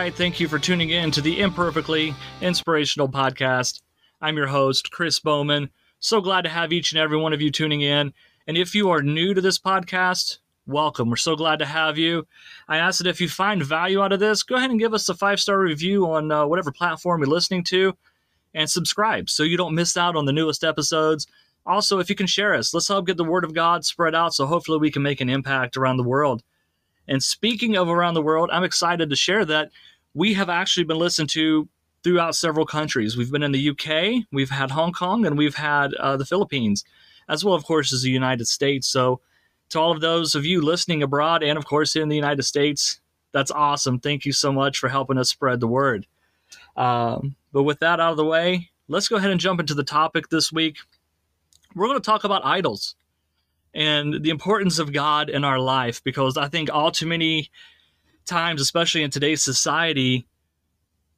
right. Thank you for tuning in to the Imperfectly Inspirational Podcast. I'm your host, Chris Bowman. So glad to have each and every one of you tuning in. And if you are new to this podcast, welcome. We're so glad to have you. I ask that if you find value out of this, go ahead and give us a five star review on uh, whatever platform you're listening to and subscribe so you don't miss out on the newest episodes. Also, if you can share us, let's help get the word of God spread out so hopefully we can make an impact around the world. And speaking of around the world, I'm excited to share that we have actually been listened to throughout several countries. We've been in the UK, we've had Hong Kong, and we've had uh, the Philippines, as well, of course, as the United States. So, to all of those of you listening abroad and, of course, in the United States, that's awesome. Thank you so much for helping us spread the word. Um, but with that out of the way, let's go ahead and jump into the topic this week. We're going to talk about idols and the importance of God in our life because I think all too many times, especially in today's society,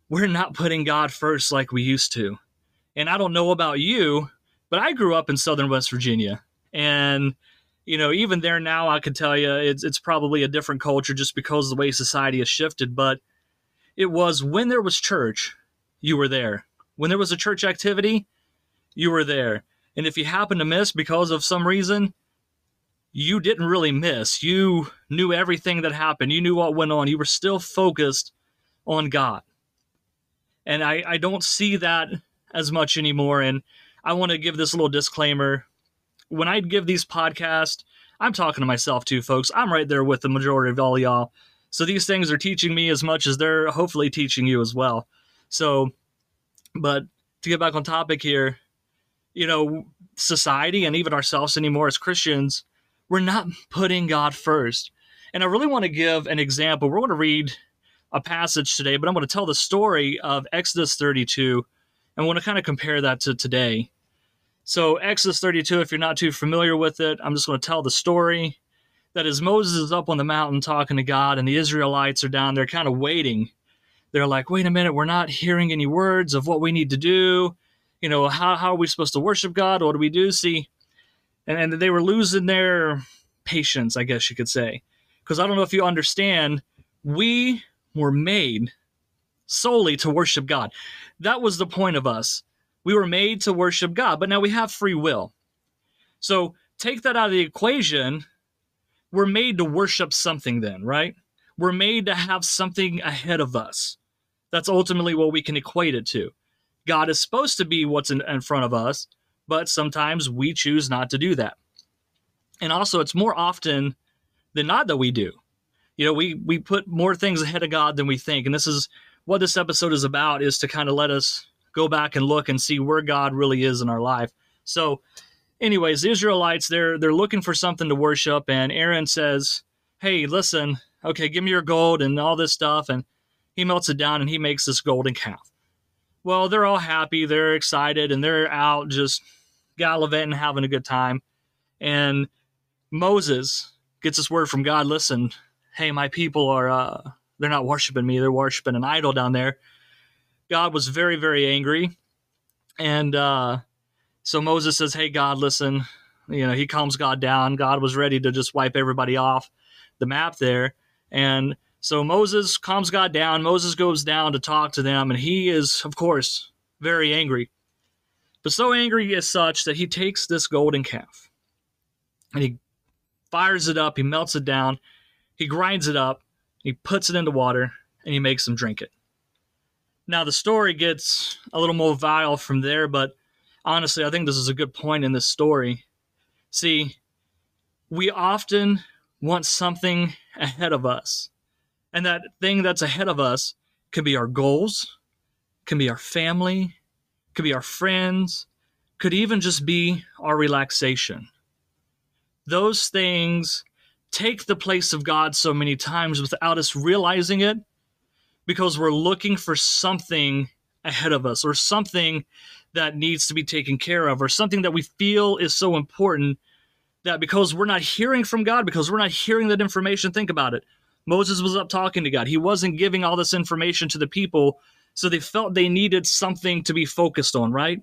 we're not putting God first like we used to. And I don't know about you, but I grew up in southern West Virginia. And, you know, even there now, I could tell you it's, it's probably a different culture just because of the way society has shifted. But it was when there was church, you were there. When there was a church activity, you were there. And if you happen to miss because of some reason, you didn't really miss. You knew everything that happened. You knew what went on. You were still focused on God. And I, I don't see that as much anymore. And I want to give this little disclaimer. When I give these podcasts, I'm talking to myself too, folks. I'm right there with the majority of all y'all. So these things are teaching me as much as they're hopefully teaching you as well. So, but to get back on topic here, you know, society and even ourselves anymore as Christians, we're not putting God first. And I really want to give an example. We're going to read a passage today, but I'm going to tell the story of Exodus 32 and want to kind of compare that to today. So, Exodus 32, if you're not too familiar with it, I'm just going to tell the story. That is, Moses is up on the mountain talking to God, and the Israelites are down there kind of waiting. They're like, wait a minute, we're not hearing any words of what we need to do. You know, how, how are we supposed to worship God? What do we do? See, and, and they were losing their patience, I guess you could say. Because I don't know if you understand, we were made solely to worship God. That was the point of us. We were made to worship God, but now we have free will. So take that out of the equation. We're made to worship something, then, right? We're made to have something ahead of us. That's ultimately what we can equate it to. God is supposed to be what's in, in front of us, but sometimes we choose not to do that. And also, it's more often than not that we do. You know, we we put more things ahead of God than we think, and this is what this episode is about: is to kind of let us go back and look and see where God really is in our life. So, anyways, the Israelites they're they're looking for something to worship, and Aaron says, "Hey, listen, okay, give me your gold and all this stuff," and he melts it down and he makes this golden calf. Well, they're all happy, they're excited, and they're out just gallivanting, having a good time. And Moses gets this word from God listen, hey, my people are, uh, they're not worshiping me, they're worshiping an idol down there. God was very, very angry. And uh, so Moses says, hey, God, listen. You know, he calms God down. God was ready to just wipe everybody off the map there. And so Moses calms God down. Moses goes down to talk to them, and he is, of course, very angry. But so angry as such that he takes this golden calf and he fires it up, he melts it down, he grinds it up, he puts it into water, and he makes them drink it. Now, the story gets a little more vile from there, but honestly, I think this is a good point in this story. See, we often want something ahead of us and that thing that's ahead of us could be our goals, can be our family, could be our friends, could even just be our relaxation. Those things take the place of God so many times without us realizing it because we're looking for something ahead of us or something that needs to be taken care of or something that we feel is so important that because we're not hearing from God, because we're not hearing that information, think about it. Moses was up talking to God. He wasn't giving all this information to the people, so they felt they needed something to be focused on, right?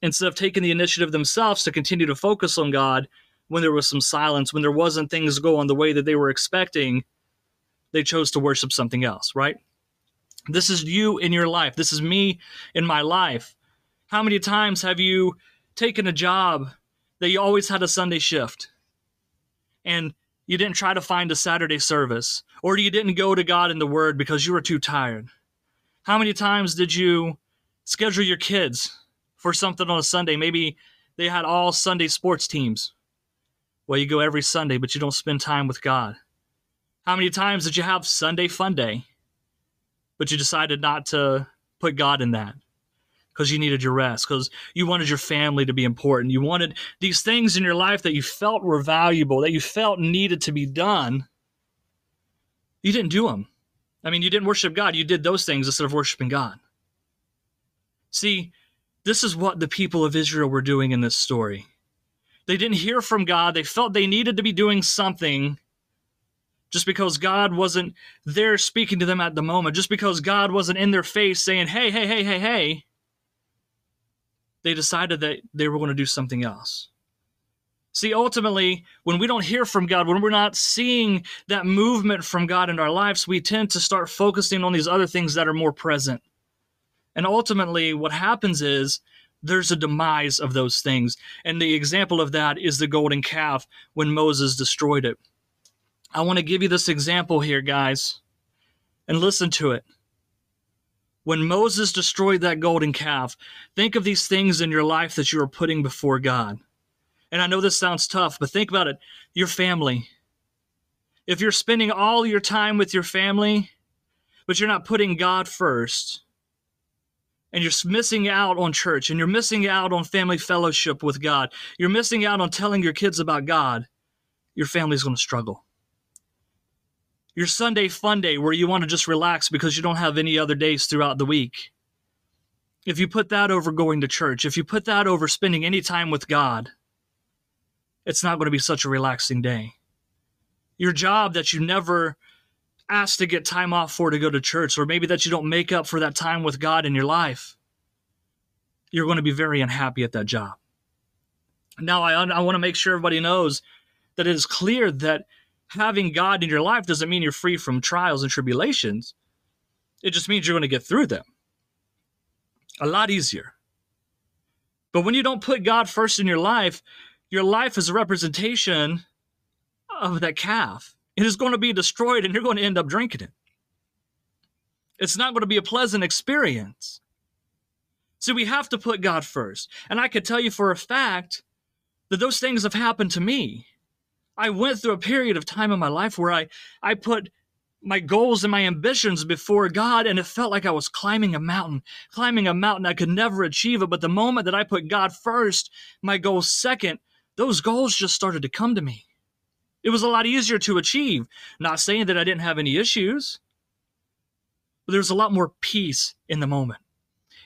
Instead of taking the initiative themselves to continue to focus on God when there was some silence, when there wasn't things going the way that they were expecting, they chose to worship something else, right? This is you in your life. This is me in my life. How many times have you taken a job that you always had a Sunday shift and you didn't try to find a Saturday service or you didn't go to God in the Word because you were too tired? How many times did you schedule your kids for something on a Sunday? Maybe they had all Sunday sports teams. Well, you go every Sunday, but you don't spend time with God. How many times did you have Sunday fun day, but you decided not to put God in that? Because you needed your rest, because you wanted your family to be important. You wanted these things in your life that you felt were valuable, that you felt needed to be done. You didn't do them. I mean, you didn't worship God. You did those things instead of worshiping God. See, this is what the people of Israel were doing in this story. They didn't hear from God. They felt they needed to be doing something just because God wasn't there speaking to them at the moment, just because God wasn't in their face saying, hey, hey, hey, hey, hey, they decided that they were going to do something else. See, ultimately, when we don't hear from God, when we're not seeing that movement from God in our lives, we tend to start focusing on these other things that are more present. And ultimately, what happens is there's a demise of those things. And the example of that is the golden calf when Moses destroyed it. I want to give you this example here, guys, and listen to it. When Moses destroyed that golden calf, think of these things in your life that you are putting before God. And I know this sounds tough, but think about it your family. If you're spending all your time with your family, but you're not putting God first, and you're missing out on church, and you're missing out on family fellowship with God, you're missing out on telling your kids about God, your family's going to struggle. Your Sunday fun day where you want to just relax because you don't have any other days throughout the week. If you put that over going to church, if you put that over spending any time with God, it's not going to be such a relaxing day. Your job that you never asked to get time off for to go to church, or maybe that you don't make up for that time with God in your life, you're going to be very unhappy at that job. Now, I, I want to make sure everybody knows that it is clear that having God in your life doesn't mean you're free from trials and tribulations. It just means you're going to get through them a lot easier. But when you don't put God first in your life, your life is a representation of that calf. It is going to be destroyed and you're going to end up drinking it. It's not going to be a pleasant experience. So we have to put God first. And I could tell you for a fact that those things have happened to me. I went through a period of time in my life where I, I put my goals and my ambitions before God, and it felt like I was climbing a mountain, climbing a mountain. I could never achieve it. But the moment that I put God first, my goals second, those goals just started to come to me. It was a lot easier to achieve. Not saying that I didn't have any issues, but there's a lot more peace in the moment.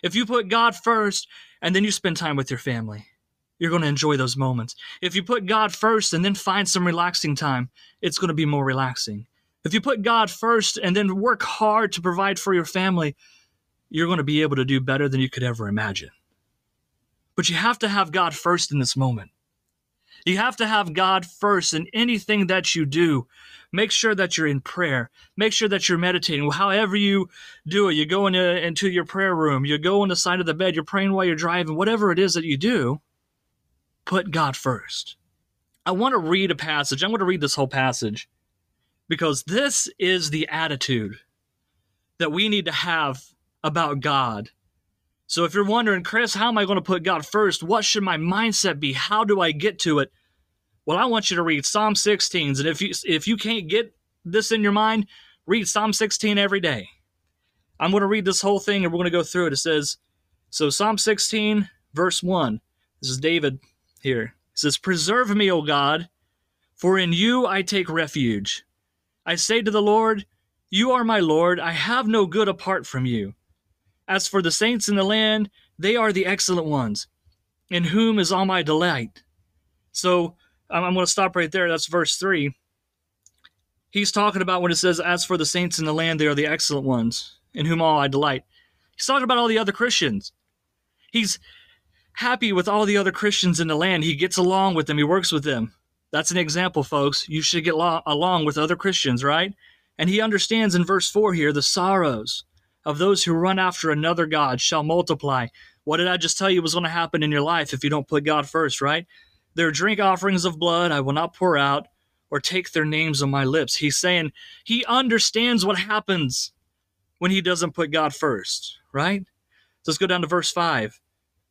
If you put God first and then you spend time with your family, you're going to enjoy those moments. If you put God first and then find some relaxing time, it's going to be more relaxing. If you put God first and then work hard to provide for your family, you're going to be able to do better than you could ever imagine. But you have to have God first in this moment. You have to have God first in anything that you do. Make sure that you're in prayer. Make sure that you're meditating. However you do it, you go into, your prayer room, you go on the side of the bed, you're praying while you're driving, whatever it is that you do, put God first. I want to read a passage. I'm going to read this whole passage because this is the attitude that we need to have about God so if you're wondering, Chris, how am I going to put God first? What should my mindset be? How do I get to it? Well, I want you to read Psalm 16. And if you if you can't get this in your mind, read Psalm 16 every day. I'm going to read this whole thing and we're going to go through it. It says, so Psalm 16, verse 1. This is David here. It says, Preserve me, O God, for in you I take refuge. I say to the Lord, You are my Lord. I have no good apart from you. As for the saints in the land, they are the excellent ones, in whom is all my delight. So I'm, going to stop right there. That's verse 3. He's talking about when it says, As for the saints in the land, they are the excellent ones, in whom all I delight. He's talking about all the other Christians. He's happy with all the other Christians in the land. He gets along with them, he works with them. That's an example, folks. You should get lo- along with other Christians, right? And he understands in verse 4 here the sorrows of those who run after another God shall multiply. What did I just tell you was going to happen in your life if you don't put God first, right? Their drink offerings of blood I will not pour out or take their names on my lips. He's saying he understands what happens when he doesn't put God first, right? So let's go down to verse 5.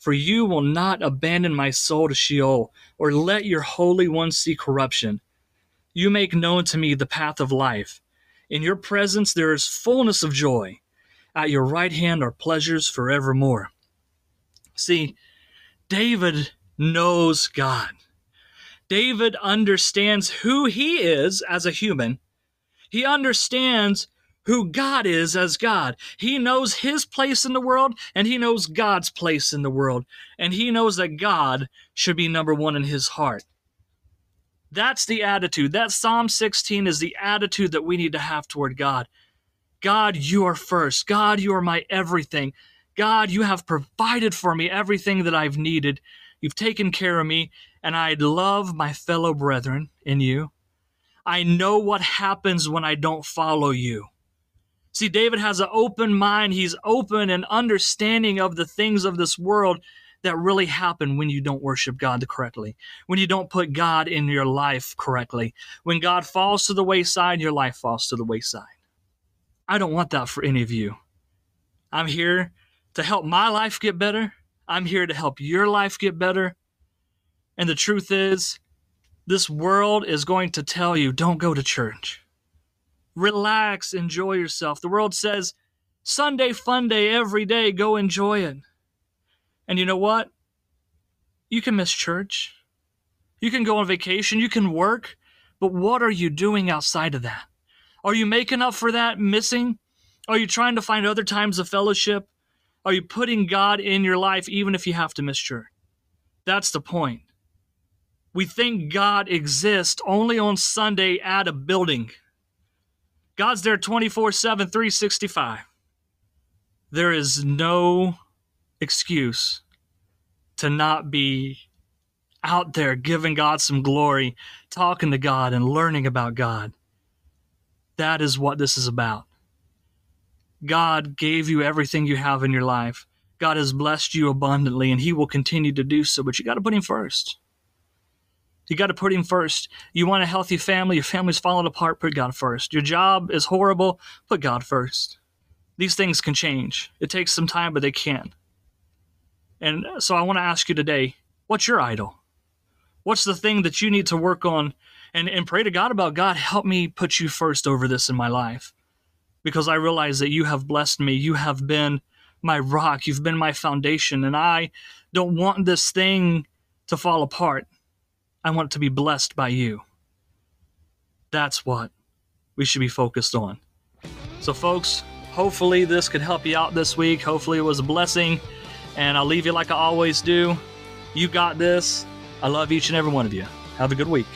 for you will not abandon my soul to Sheol, or let your Holy One see corruption. You make known to me the path of life. In your presence there is fullness of joy. At your right hand are pleasures forevermore. See, David knows God. David understands who he is as a human. He understands who God is as God. He knows his place in the world and he knows God's place in the world. And he knows that God should be number one in his heart. That's the attitude. That Psalm 16 is the attitude that we need to have toward God. God, you are first. God, you are my everything. God, you have provided for me everything that I've needed. You've taken care of me, and I love my fellow brethren in you. I know what happens when I don't follow you. See, David has an open mind. He's open and understanding of the things of this world that really happen when you don't worship God correctly, when you don't put God in your life correctly. When God falls to the wayside, your life falls to the wayside. I don't want that for any of you. I'm here to help my life get better. I'm here to help your life get better. And the truth is, this world is going to tell you don't go to church. Relax, enjoy yourself. The world says, Sunday fun day every day, go enjoy it. And you know what? You can miss church. You can go on vacation. You can work. But what are you doing outside of that? Are you making up for that missing? Are you trying to find other times of fellowship? Are you putting God in your life even if you have to miss church? That's the point. We think God exists only on Sunday at a building. God's there 24 7, 365. There is no excuse to not be out there giving God some glory, talking to God, and learning about God. That is what this is about. God gave you everything you have in your life. God has blessed you abundantly, and He will continue to do so, but you got to put Him first. You got to put Him first. You want a healthy family, your family's falling apart, put God first. Your job is horrible, put God first. These things can change. It takes some time, but they can. And so I want to ask you today what's your idol? What's the thing that you need to work on and, and pray to God about? God, help me put you first over this in my life because I realize that you have blessed me. You have been my rock. You've been my foundation. And I don't want this thing to fall apart. I want to be blessed by you. That's what we should be focused on. So, folks, hopefully this could help you out this week. Hopefully it was a blessing. And I'll leave you like I always do. You got this. I love each and every one of you. Have a good week.